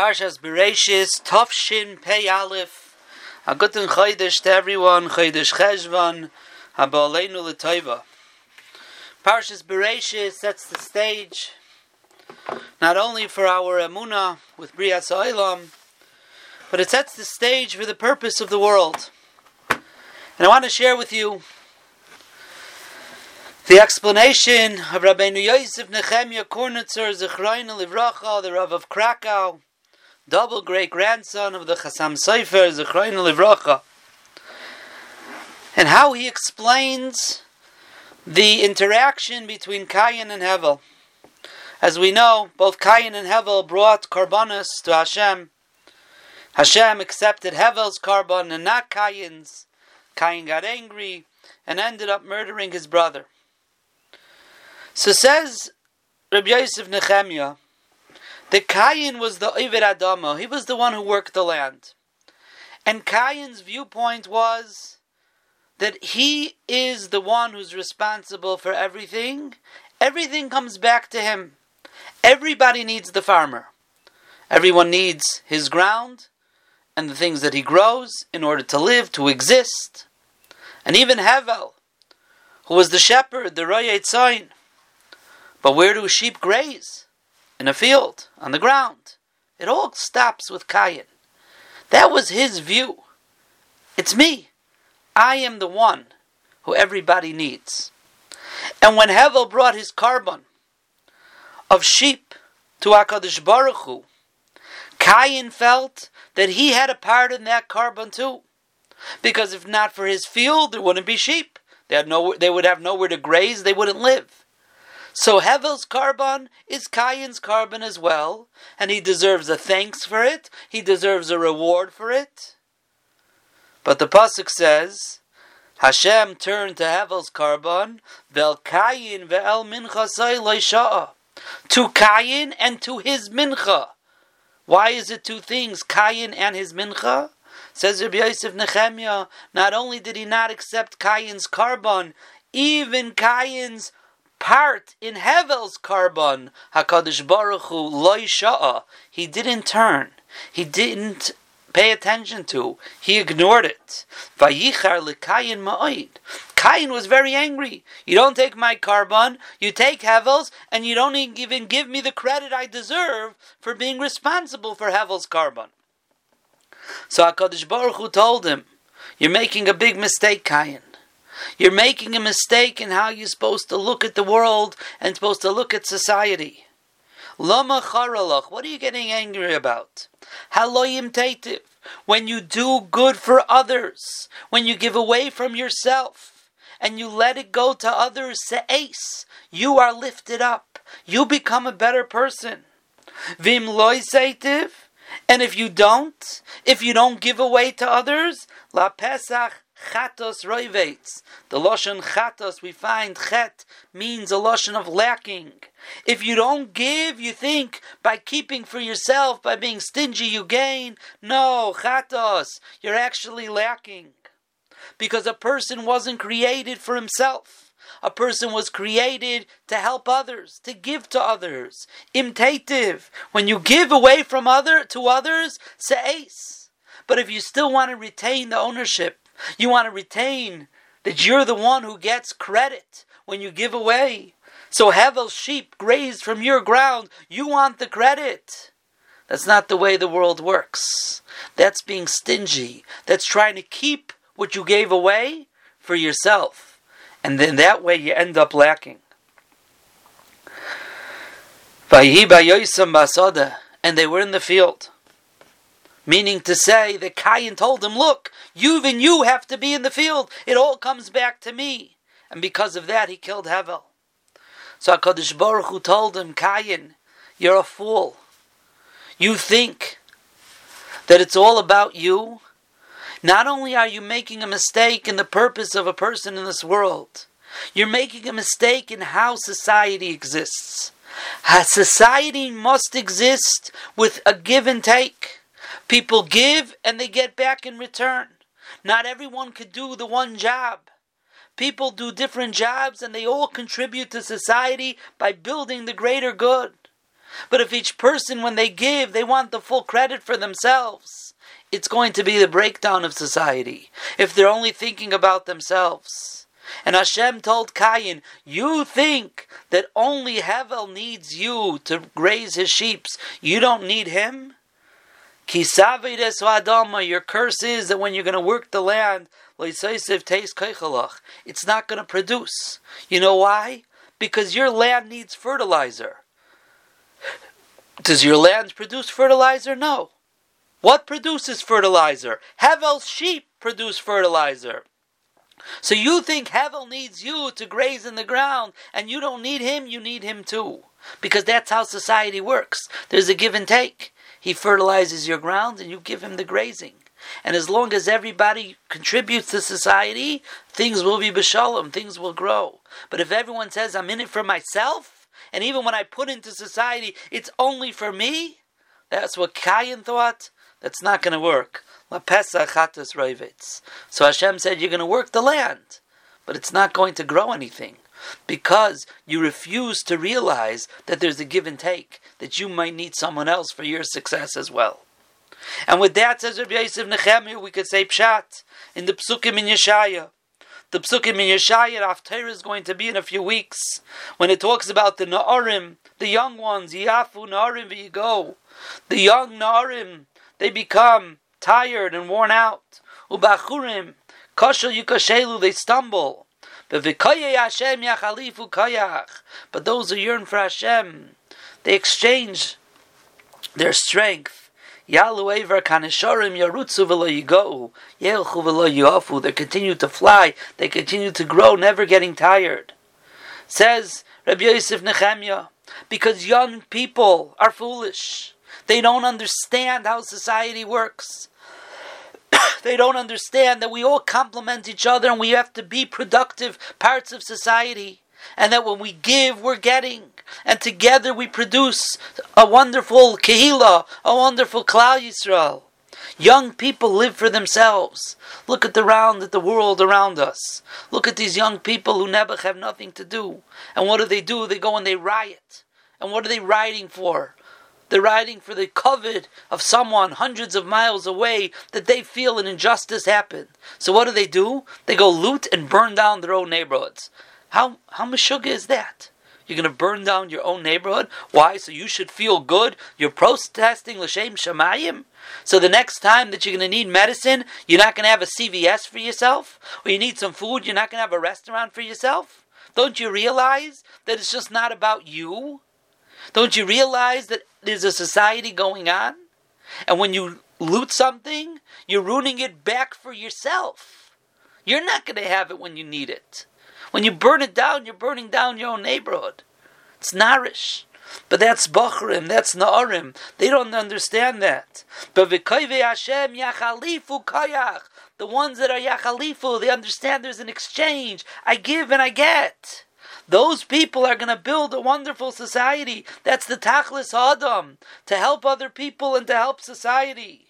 Parshas Bereshis, Tovshin Pei Aleph. A guten Chodesh to everyone, Chodesh Cheshvan, Ha'ba'aleinu l'toiva. Parshas Bereshis sets the stage not only for our Emunah with Brias Olam, but it sets the stage for the purpose of the world. And I want to share with you the explanation of Rabbeinu Yosef Nechemia Kornitzer Zechroin Livracha, the Rav of Krakow, double great grandson of the Chassam Sofer Zechroin Livracha, and how he explains the interaction between Cain and Hevel. As we know, both Cain and Hevel brought karbanos to Hashem. Hashem accepted Hevel's korban and not Cain's. Cain got angry and ended up murdering his brother. So says Rabbi Yosef Nechemia that Cain was the Ovid Adama. He was the one who worked the land. And Cain's viewpoint was that he is the one who's responsible for everything. Everything comes back to him. Everybody needs the farmer. Everyone needs his ground and the things that he grows in order to live, to exist. And even Hevel, who was the shepherd, the Royet Tzayin, but where do sheep graze? In a field, on the ground. It all stops with Cain. That was his view. It's me. I am the one who everybody needs. And when Hevel brought his korban of sheep to HaKadosh Baruch Hu, Cain felt that he had a part in that korban too. Because if not for his field, there wouldn't be sheep. They, had no, they would have nowhere to graze, they wouldn't live. So Hevel's korban is Cain's korban as well, and he deserves a thanks for it. He deserves a reward for it. But the pasuk says, Hashem turned to Hevel's korban, vel Cain ve'el mincha to Cain and to his mincha. Why is it two things, Cain and his mincha? Says Rabbi Yosef Nechemia, not only did he not accept Cain's korban, even Cain's part in Hevel's korban, Hakadosh Baruch Hu loy. He didn't turn. He didn't pay attention to. He ignored it. Vayichar lekayin ma'oid. Cain was very angry. You don't take my korban, you take Hevel's, and you don't even give me the credit I deserve for being responsible for Hevel's korban. So Hakadosh Baruch Hu told him, "You're making a big mistake, Cain." You're making a mistake in how you're supposed to look at the world and supposed to look at society. Lama charalach, what are you getting angry about? Haloyim teitiv, when you do good for others, when you give away from yourself, and you let it go to others, se'es, you are lifted up. You become a better person. Vim loy and if you don't, if you don't give away to others, la pesach chatos roivates. The lashon chatos we find chet means a lashon of lacking. If you don't give, you think by keeping for yourself, by being stingy, you gain. No, chatos, you're actually lacking. Because a person wasn't created for himself. A person was created to help others, to give to others. Imtative. When you give away from other to others, se'es. But if you still want to retain the ownership, you want to retain that you're the one who gets credit when you give away. So Hevel's sheep grazed from your ground. You want the credit. That's not the way the world works. That's being stingy. That's trying to keep what you gave away for yourself. And then that way you end up lacking. And they were in the field. Meaning to say that Cain told him, Look, you and you have to be in the field. It all comes back to me. And because of that, he killed Hevel. So HaKadosh Baruch Hu told him, Cain, you're a fool. You think that it's all about you. Not only are you making a mistake in the purpose of a person in this world, you're making a mistake in how society exists. Society must exist with a give and take. People give and they get back in return. Not everyone could do the one job. People do different jobs and they all contribute to society by building the greater good. But if each person, when they give, they want the full credit for themselves, it's going to be the breakdown of society. If they're only thinking about themselves. And Hashem told Cain, You think that only Hevel needs you to graze his sheep. You don't need him? Your curse is that when you're going to work the land, it's not going to produce. You know why? Because your land needs fertilizer. Does your land produce fertilizer? No. What produces fertilizer? Hevel's sheep produce fertilizer. So you think Hevel needs you to graze in the ground, and you don't need him, you need him too. Because that's how society works. There's a give and take. He fertilizes your ground, and you give him the grazing. And as long as everybody contributes to society, things will be b'shalom, things will grow. But if everyone says, I'm in it for myself, and even when I put into society, it's only for me, that's what Cain thought, that's not going to work. La Pesach Chatas So Hashem said, You're going to work the land, but it's not going to grow anything because you refuse to realize that there's a give and take, that you might need someone else for your success as well. And with that, says Rabbi Yosef Nechemia, we could say Pshat in the Psukim in Yeshaya. The Psukim in Yeshaya, Haftarah is going to be in a few weeks, when it talks about the Na'arim, the young ones, Yafu Na'arim V'yigo. The young Na'arim, they become tired and worn out. Ubachurim, Koshel Yukashelu, they stumble. But those who yearn for Hashem, they exchange their strength. They continue to fly, they continue to grow, never getting tired. Says Rabbi Yosef Nechemia, because young people are foolish. They don't understand how society works. they don't understand that we all complement each other and we have to be productive parts of society. And that when we give, we're getting and together we produce a wonderful Kehillah, a wonderful Klal Yisrael. Young people live for themselves. Look at the round at the world around us. Look at these young people who never have nothing to do. And what do they do? They go and they riot. And what are they rioting for? They're rioting for the covet of someone hundreds of miles away that they feel an injustice happened. So what do they do? They go loot and burn down their own neighborhoods. How how meshuggah is that? You're going to burn down your own neighborhood. Why? So you should feel good. You're protesting l'shem shamayim. So the next time that you're going to need medicine, you're not going to have a CVS for yourself, or you need some food, you're not going to have a restaurant for yourself. Don't you realize that it's just not about you? Don't you realize that there's a society going on? And when you loot something, you're ruining it back for yourself. You're not going to have it when you need it. When you burn it down, you're burning down your own neighborhood. It's Narish. But that's Bachrim, that's Na'arim. They don't understand that. But Hashem Yachalifu Kayach. The ones that are Yachalifu, they understand there's an exchange. I give and I get. Those people are going to build a wonderful society. That's the Tachlis Adam, to help other people and to help society.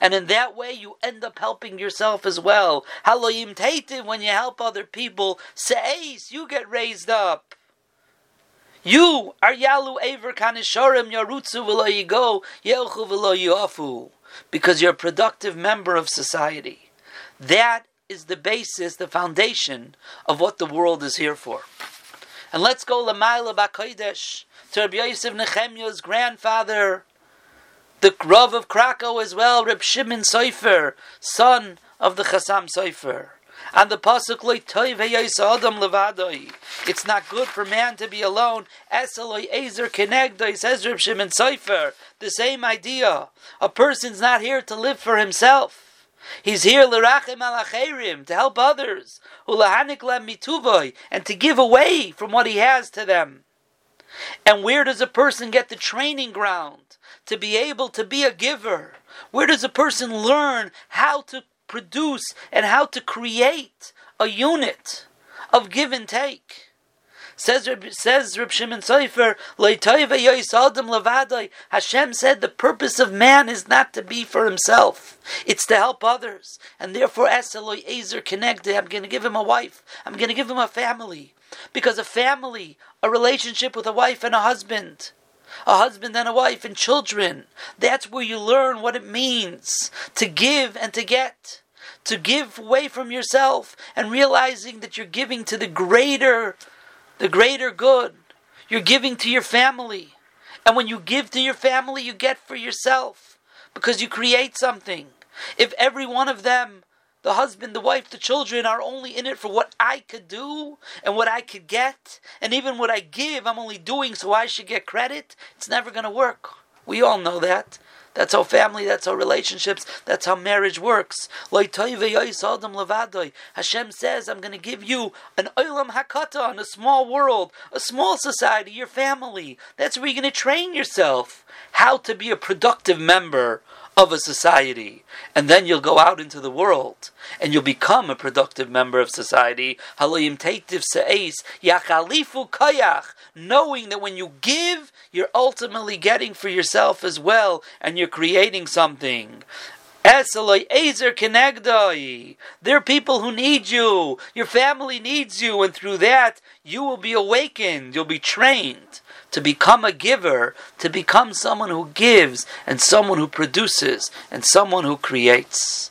And in that way, you end up helping yourself as well. Haloyim teitiv, when you help other people, seis, you get raised up. You are yalu aver kanishorim yarutzu v'lo yigo yelchu v'lo yofu, because you're a productive member of society. That is the basis, the foundation of what the world is here for. And let's go Lamaila Bakodesh to Rabbi Yosef Nechemiah's grandfather, the Rav of Krakow as well, Reb Shimon Sofer, son of the Chasam Sofer. And the pasuk. It's not good for man to be alone. Esaloi ezer kenegdoi says Reb Shimon Sofer. The same idea. A person's not here to live for himself. He's here l'rachem alacherim to help others, ulahanik lem mituvoi, and to give away from what he has to them. And where does a person get the training ground? to be able to be a giver? Where does a person learn how to produce and how to create a unit of give and take? Says says Reb Shimon Sofer, Hashem said the purpose of man is not to be for himself; it's to help others, and therefore Esaloi Ezer connected. I'm going to give him a wife. I'm going to give him a family. Because a family, a relationship with a wife and a husband, a husband and a wife and children, that's where you learn what it means to give and to get. To give away from yourself and realizing that you're giving to the greater, the greater good. You're giving to your family. And when you give to your family, you get for yourself because you create something. If every one of them the husband, the wife, the children are only in it for what I could do and what I could get, and even what I give, I'm only doing so I should get credit. It's never going to work. We all know that. That's how family, that's how relationships, that's how marriage works. Hashem says, I'm going to give you an olam hakatan, a small world, a small society, your family. That's where you're going to train yourself how to be a productive member of a society. And then you'll go out into the world and you'll become a productive member of society. Knowing that when you give, you're ultimately getting for yourself as well, and you're creating something. There are people who need you. Your family needs you, and through that, you will be awakened. You'll be trained to become a giver, to become someone who gives, and someone who produces, and someone who creates.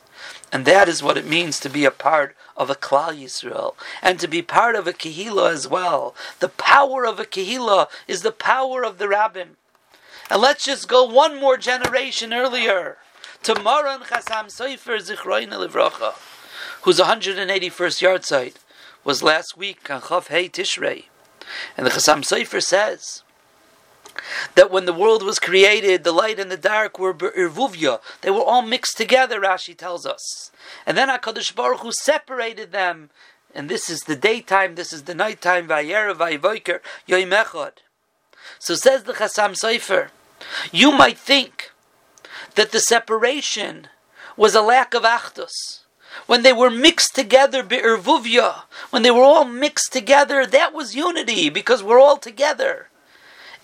And that is what it means to be a part of a Klal Yisrael, and to be part of a Kehillah as well. The power of a Kehillah is the power of the Rabbim. And let's just go one more generation earlier to Maran Chasam Sofer Zichroina Livracha, whose 181st yahrzeit was last week on Chav Tishrei. And the Chasam Sofer says, that when the world was created, the light and the dark were irvuvia. They were all mixed together, Rashi tells us. And then HaKadosh Baruch Hu separated them. And this is the daytime, this is the nighttime, Vayera, Vayvoiker, Yoim So says the Chasam Sofer, you might think that the separation was a lack of achdus. When they were mixed together, be'irvuvya, when they were all mixed together, that was unity because we're all together.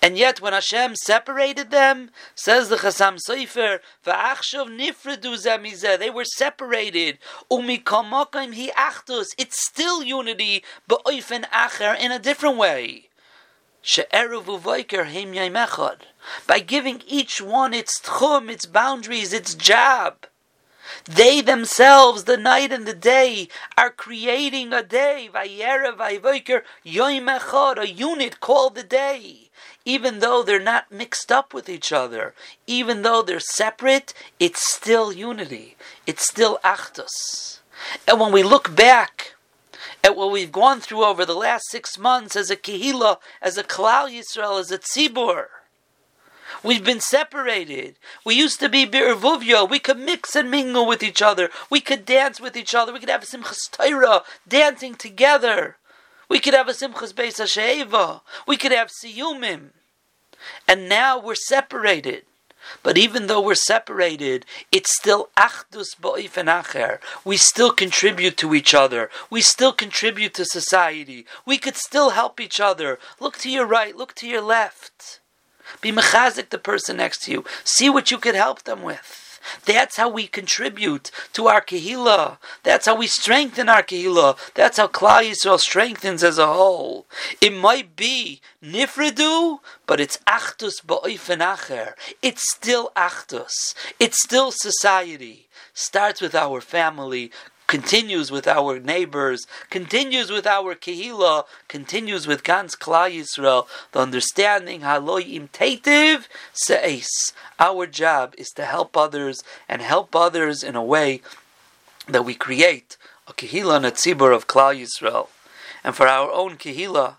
And yet, when Hashem separated them, says the Chasam Sofer. They were separated. Hi. It's still unity, but oifen acher in a different way. By giving each one its tchum, its boundaries, its job. They themselves, the night and the day, are creating a day, a unit called the day even though they're not mixed up with each other, even though they're separate, it's still unity. It's still achdus. And when we look back at what we've gone through over the last six months as a kehila, as a klal Yisrael, as a tzibur, We've been separated. We used to be birvuvya. We could mix and mingle with each other. We could dance with each other. We could have simchas Torah, dancing together. We could have a simchas beis hasheva. We could have siyumim. And now we're separated. But even though we're separated, it's still achdus ba'if and acher. We still contribute to each other. We still contribute to society. We could still help each other. Look to your right, look to your left. Be mechazik the person next to you. See what you could help them with. That's how we contribute to our kehillah. That's how we strengthen our kehillah. That's how Klal Yisrael strengthens as a whole. It might be nifredu, but it's achdus ba'oifen acher. It's still achdus. It's still society. Starts with our family, continues with our neighbors, continues with our kehillah, continues with Gans Klal Yisrael, the understanding haloyim tetiv se'es. Our job is to help others and help others in a way that we create a kehillah and of Klal Yisrael. And for our own kehillah,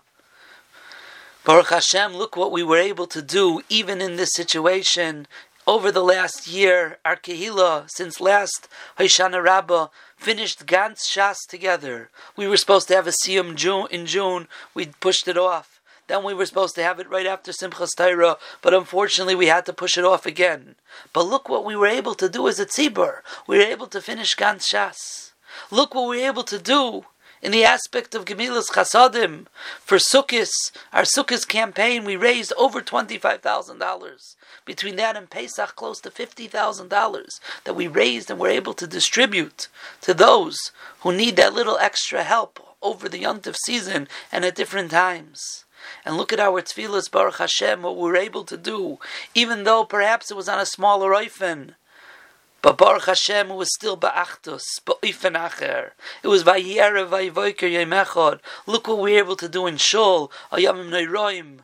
Baruch Hashem, look what we were able to do even in this situation over the last year, our Kehillah, since last Hoshana Rabbah, finished Gantz Shas together. We were supposed to have a Siyum June, in June, we pushed it off. Then we were supposed to have it right after Simchas Torah, but unfortunately we had to push it off again. But look what we were able to do as a tzibur. We were able to finish Gantz Shas. Look what we were able to do in the aspect of Gemilas Chasadim. For Sukkot, our Sukkot campaign, we raised over $25,000. Between that and Pesach, close to $50,000 that we raised and were able to distribute to those who need that little extra help over the Yontif season and at different times. And look at our tefillas, Baruch Hashem, what we were able to do, even though perhaps it was on a smaller oifen. But Baruch Hashem, was still ba'achtus, ba'oifen acher. It was vayera vayvoiker yemechod. Look what we were able to do in Shul, ayamim neiroim,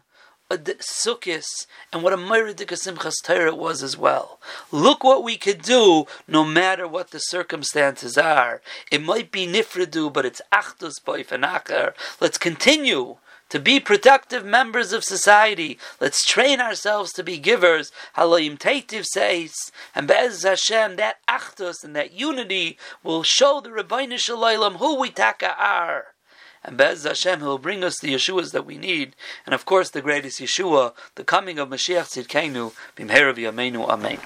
sukkis, and what a meridik simchas Torah it was as well. Look what we could do, no matter what the circumstances are. It might be nifredu, but it's achtus ba'oifen acher. Let's continue to be productive members of society. Let's train ourselves to be givers. Halayim Teitiv says, and Be'ez Hashem, that achdus and that unity will show the Rabbeinu Shalom who we taka are. And Be'ez Hashem, He'll bring us the Yeshuas that we need. And of course, the greatest Yeshua, the coming of Mashiach Tzidkenu, Bimherav Yameinu, Amen.